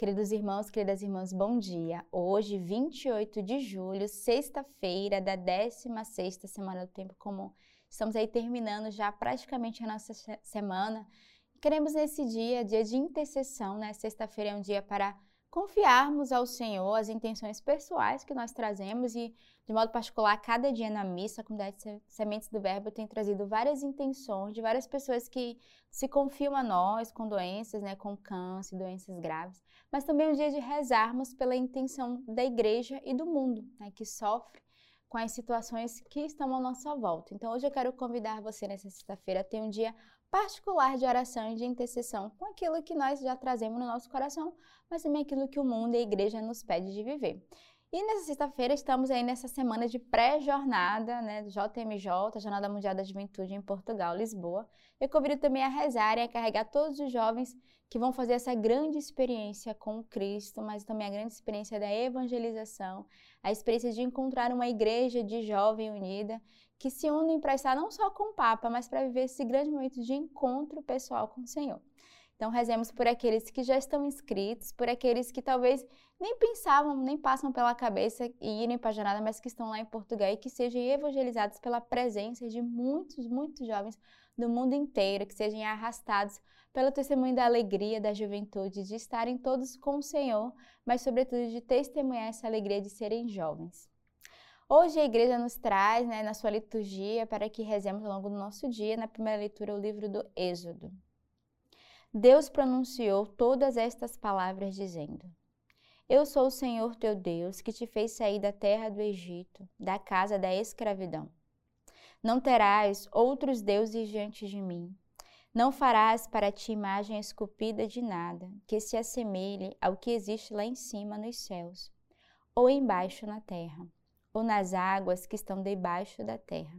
Queridos irmãos, queridas irmãs, bom dia. Hoje, 28 de julho, sexta-feira da 16ª Semana do Tempo Comum. Estamos aí terminando já praticamente a nossa semana. Queremos nesse dia, dia de intercessão, né? Sexta-feira é um dia para confiarmos ao Senhor as intenções pessoais que nós trazemos e, de modo particular, cada dia na missa, a comunidade Sementes do Verbo tem trazido várias intenções de várias pessoas que se confiam a nós com doenças, né, com câncer, doenças graves, mas também é um dia de rezarmos pela intenção da igreja e do mundo, né, que sofre com as situações que estão à nossa volta. Então, hoje eu quero convidar você nessa sexta-feira a ter um dia particular de oração e de intercessão com aquilo que nós já trazemos no nosso coração, mas também aquilo que o mundo e a igreja nos pede de viver. E nessa sexta-feira estamos aí nessa semana de pré-jornada, né, do JMJ, Jornada Mundial da Juventude em Portugal, Lisboa. Eu convido também a rezar e a carregar todos os jovens que vão fazer essa grande experiência com Cristo, mas também a grande experiência da evangelização, a experiência de encontrar uma igreja de jovem unida que se unem para estar não só com o Papa, mas para viver esse grande momento de encontro pessoal com o Senhor. Então, rezemos por aqueles que já estão inscritos, por aqueles que talvez nem pensavam, nem passam pela cabeça e irem para a jornada, mas que estão lá em Portugal e que sejam evangelizados pela presença de muitos, muitos jovens do mundo inteiro, que sejam arrastados pelo testemunho da alegria da juventude, de estarem todos com o Senhor, mas, sobretudo, de testemunhar essa alegria de serem jovens. Hoje a igreja nos traz, né, na sua liturgia, para que rezemos ao longo do nosso dia, na primeira leitura, o livro do Êxodo. Deus pronunciou todas estas palavras, dizendo: Eu sou o Senhor teu Deus, que te fez sair da terra do Egito, da casa da escravidão. Não terás outros deuses diante de mim. Não farás para ti imagem esculpida de nada, que se assemelhe ao que existe lá em cima nos céus, ou embaixo na terra, ou nas águas que estão debaixo da terra.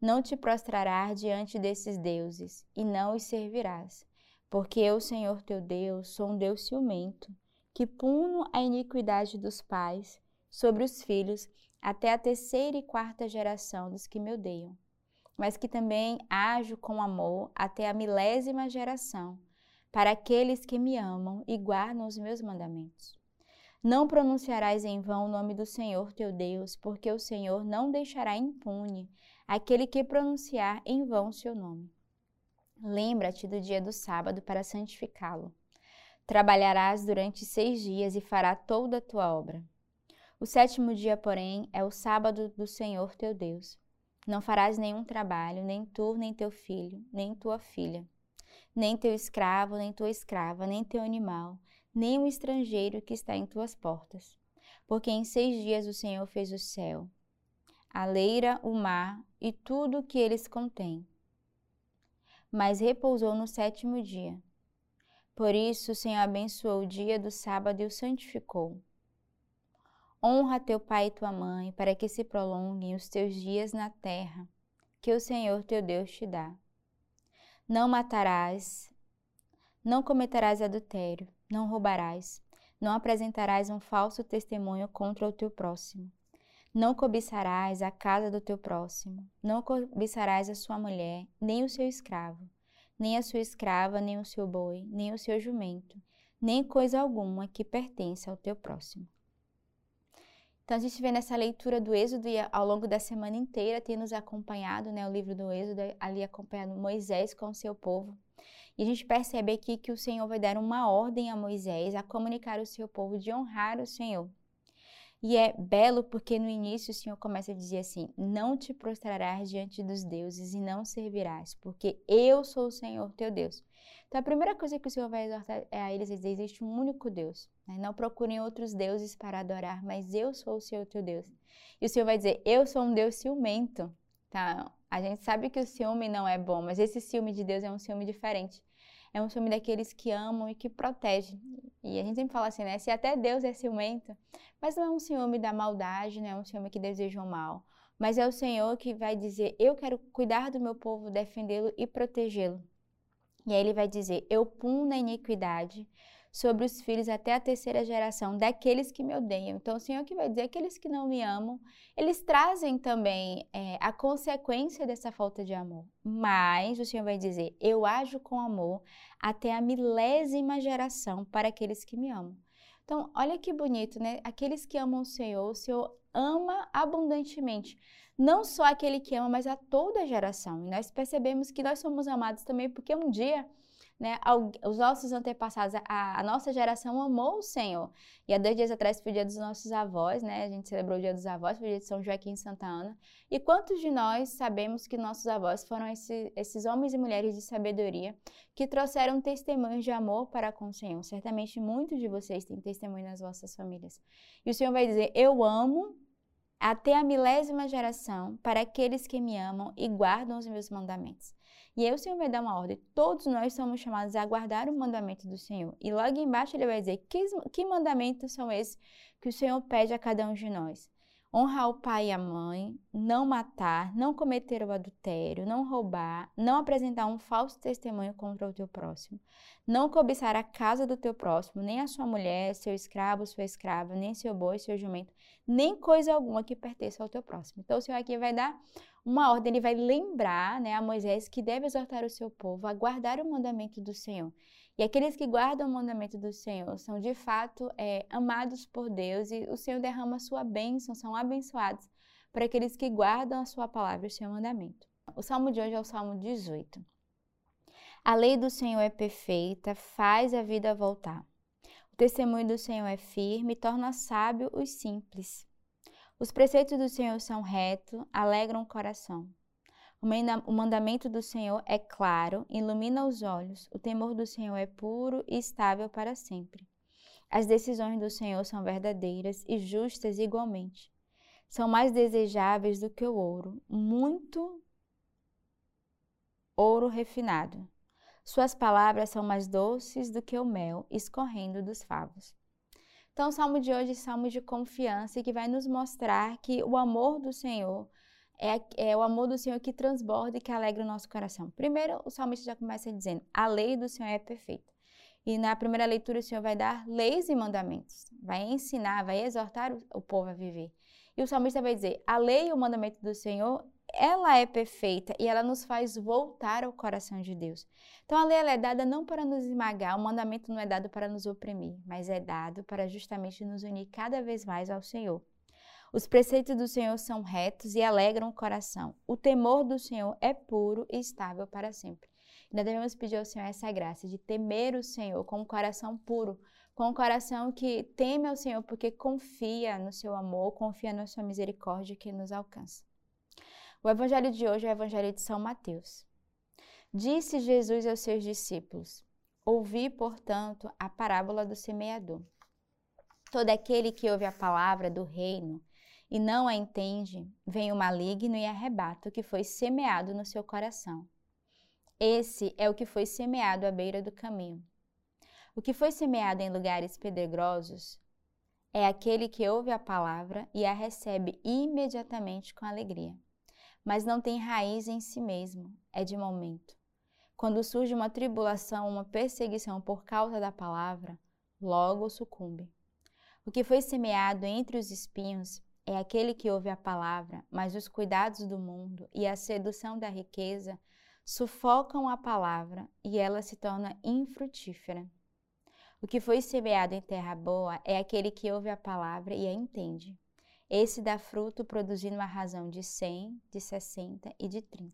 Não te prostrarás diante desses deuses, e não os servirás porque eu, Senhor teu Deus, sou um Deus ciumento, que puno a iniquidade dos pais sobre os filhos até a terceira e quarta geração dos que me odeiam, mas que também ajo com amor até a milésima geração, para aqueles que me amam e guardam os meus mandamentos. Não pronunciarás em vão o nome do Senhor teu Deus, porque o Senhor não deixará impune aquele que pronunciar em vão seu nome. Lembra-te do dia do sábado para santificá-lo. Trabalharás durante seis dias e fará toda a tua obra. O sétimo dia, porém, é o sábado do Senhor teu Deus. Não farás nenhum trabalho, nem tu, nem teu filho, nem tua filha, nem teu escravo, nem tua escrava, nem teu animal, nem o estrangeiro que está em tuas portas. Porque em seis dias o Senhor fez o céu, a leira, o mar e tudo o que eles contêm mas repousou no sétimo dia. Por isso o Senhor abençoou o dia do sábado e o santificou. Honra teu pai e tua mãe, para que se prolonguem os teus dias na terra, que o Senhor teu Deus te dá. Não matarás, não cometerás adultério, não roubarás, não apresentarás um falso testemunho contra o teu próximo. Não cobiçarás a casa do teu próximo, não cobiçarás a sua mulher, nem o seu escravo, nem a sua escrava, nem o seu boi, nem o seu jumento, nem coisa alguma que pertença ao teu próximo. Então a gente vê nessa leitura do Êxodo e ao longo da semana inteira tem nos acompanhado, né, o livro do Êxodo, ali acompanhando Moisés com o seu povo. E a gente percebe aqui que o Senhor vai dar uma ordem a Moisés a comunicar ao seu povo de honrar o Senhor. E é belo porque no início o Senhor começa a dizer assim: Não te prostrarás diante dos deuses e não servirás, porque eu sou o Senhor teu Deus. Então a primeira coisa que o Senhor vai exortar é a eles é dizer: existe um único Deus. Né? Não procurem outros deuses para adorar, mas eu sou o Senhor teu Deus. E o Senhor vai dizer: Eu sou um Deus ciumento. Tá? A gente sabe que o ciúme não é bom, mas esse ciúme de Deus é um ciúme diferente é um ciúme daqueles que amam e que protegem. E a gente sempre fala assim, né? Se até Deus é ciumento, mas não é um ciúme da maldade, não é um ciúme que deseja o mal. Mas é o Senhor que vai dizer: Eu quero cuidar do meu povo, defendê-lo e protegê-lo. E aí ele vai dizer: Eu puno a iniquidade sobre os filhos até a terceira geração daqueles que me odeiam. Então, o Senhor que vai dizer, aqueles que não me amam, eles trazem também é, a consequência dessa falta de amor. Mas o Senhor vai dizer, eu ajo com amor até a milésima geração para aqueles que me amam. Então, olha que bonito, né? Aqueles que amam o Senhor, o Senhor ama abundantemente. Não só aquele que ama, mas a toda a geração. E nós percebemos que nós somos amados também porque um dia né? Os nossos antepassados, a, a, nossa geração amou o Senhor. E há dois dias atrás foi o dia dos nossos avós, né? A gente celebrou o dia dos avós, foi o dia de São Joaquim e Santa Ana. E quantos de nós sabemos que nossos avós foram esse, esses homens e mulheres de sabedoria que trouxeram testemunhos de amor para com o Senhor? Certamente muitos de vocês têm testemunho nas vossas famílias. E o Senhor vai dizer: Eu amo até a milésima geração para aqueles que me amam e guardam os meus mandamentos. E aí o Senhor vai dar uma ordem. Todos nós somos chamados a guardar o mandamento do Senhor. E logo embaixo ele vai dizer que, que mandamentos são esses que o Senhor pede a cada um de nós. Honrar o pai e a mãe, não matar, não cometer o adultério, não roubar, não apresentar um falso testemunho contra o teu próximo, não cobiçar a casa do teu próximo, nem a sua mulher, seu escravo, sua escrava, nem seu boi, seu jumento, nem coisa alguma que pertença ao teu próximo. Então o Senhor aqui vai dar uma ordem, ele vai lembrar né, a Moisés que deve exortar o seu povo a guardar o mandamento do Senhor. E aqueles que guardam o mandamento do Senhor são de fato é, amados por Deus e o Senhor derrama a sua bênção, são abençoados para aqueles que guardam a sua palavra e o seu mandamento. O salmo de hoje é o salmo 18. A lei do Senhor é perfeita, faz a vida voltar. O testemunho do Senhor é firme, torna sábio os simples. Os preceitos do Senhor são retos, alegram o coração. O mandamento do Senhor é claro, ilumina os olhos. O temor do Senhor é puro e estável para sempre. As decisões do Senhor são verdadeiras e justas igualmente. São mais desejáveis do que o ouro, muito ouro refinado. Suas palavras são mais doces do que o mel escorrendo dos favos. Então, o salmo de hoje é salmo de confiança que vai nos mostrar que o amor do Senhor é, é, o amor do Senhor que transborda e que alegra o nosso coração. Primeiro, o salmista já começa dizendo: a lei do Senhor é perfeita. E na primeira leitura, o Senhor vai dar leis e mandamentos, vai ensinar, vai exortar o, o povo a viver. E o salmista vai dizer: a lei e o mandamento do Senhor ela é perfeita e ela nos faz voltar ao coração de Deus. Então a lei é dada não para nos esmagar, o mandamento não é dado para nos oprimir, mas é dado para justamente nos unir cada vez mais ao Senhor. Os preceitos do Senhor são retos e alegram o coração. O temor do Senhor é puro e estável para sempre. Ainda devemos pedir ao Senhor essa graça de temer o Senhor com um coração puro, com um coração que teme ao Senhor porque confia no seu amor, confia na sua misericórdia que nos alcança. O evangelho de hoje é o evangelho de São Mateus. Disse Jesus aos seus discípulos: Ouvi, portanto, a parábola do semeador. Todo aquele que ouve a palavra do reino e não a entende, vem o maligno e arrebata o que foi semeado no seu coração. Esse é o que foi semeado à beira do caminho. O que foi semeado em lugares pedregosos é aquele que ouve a palavra e a recebe imediatamente com alegria mas não tem raiz em si mesmo, é de momento. Quando surge uma tribulação, uma perseguição por causa da palavra, logo sucumbe. O que foi semeado entre os espinhos é aquele que ouve a palavra, mas os cuidados do mundo e a sedução da riqueza sufocam a palavra e ela se torna infrutífera. O que foi semeado em terra boa é aquele que ouve a palavra e a entende. Esse dá fruto produzindo uma razão de 100, de 60 e de 30.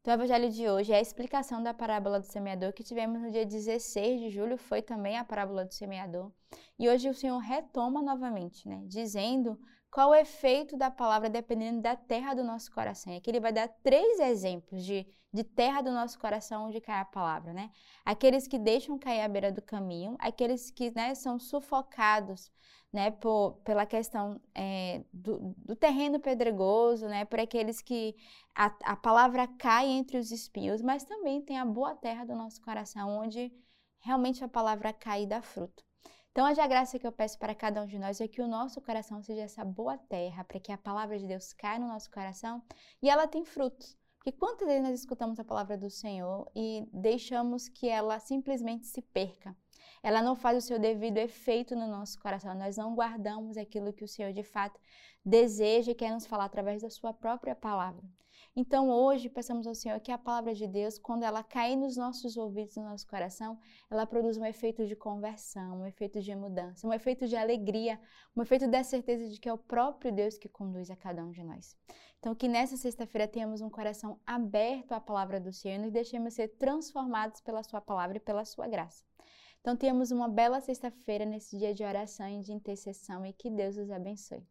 Então, o evangelho de hoje é a explicação da parábola do semeador que tivemos no dia 16 de julho, foi também a parábola do semeador. E hoje o Senhor retoma novamente, né, dizendo qual o efeito da palavra dependendo da terra do nosso coração. E aqui ele vai dar três exemplos de, de terra do nosso coração onde cai a palavra, né? Aqueles que deixam cair à beira do caminho, aqueles que né, são sufocados né, por, pela questão é, do, do, terreno pedregoso, né, por aqueles que a, a palavra cai entre os espinhos, mas também tem a boa terra do nosso coração, onde realmente a palavra cai e dá fruto. Então, a graça que eu peço para cada um de nós é que o nosso coração seja essa boa terra, para que a palavra de Deus caia no nosso coração e ela tem frutos. Porque quantas vezes nós escutamos a palavra do Senhor e deixamos que ela simplesmente se perca? Ela não faz o seu devido efeito no nosso coração. Nós não guardamos aquilo que o Senhor de fato deseja e quer nos falar através da sua própria palavra. Então hoje peçamos ao Senhor que a palavra de Deus, quando ela cair nos nossos ouvidos, no nosso coração, ela produza um efeito de conversão, um efeito de mudança, um efeito de alegria, um efeito da certeza de que é o próprio Deus que conduz a cada um de nós. Então que nessa sexta-feira tenhamos um coração aberto à palavra do Senhor e nos deixemos ser transformados pela sua palavra e pela sua graça. Então tenhamos uma bela sexta-feira nesse dia de oração e de intercessão e que Deus os abençoe.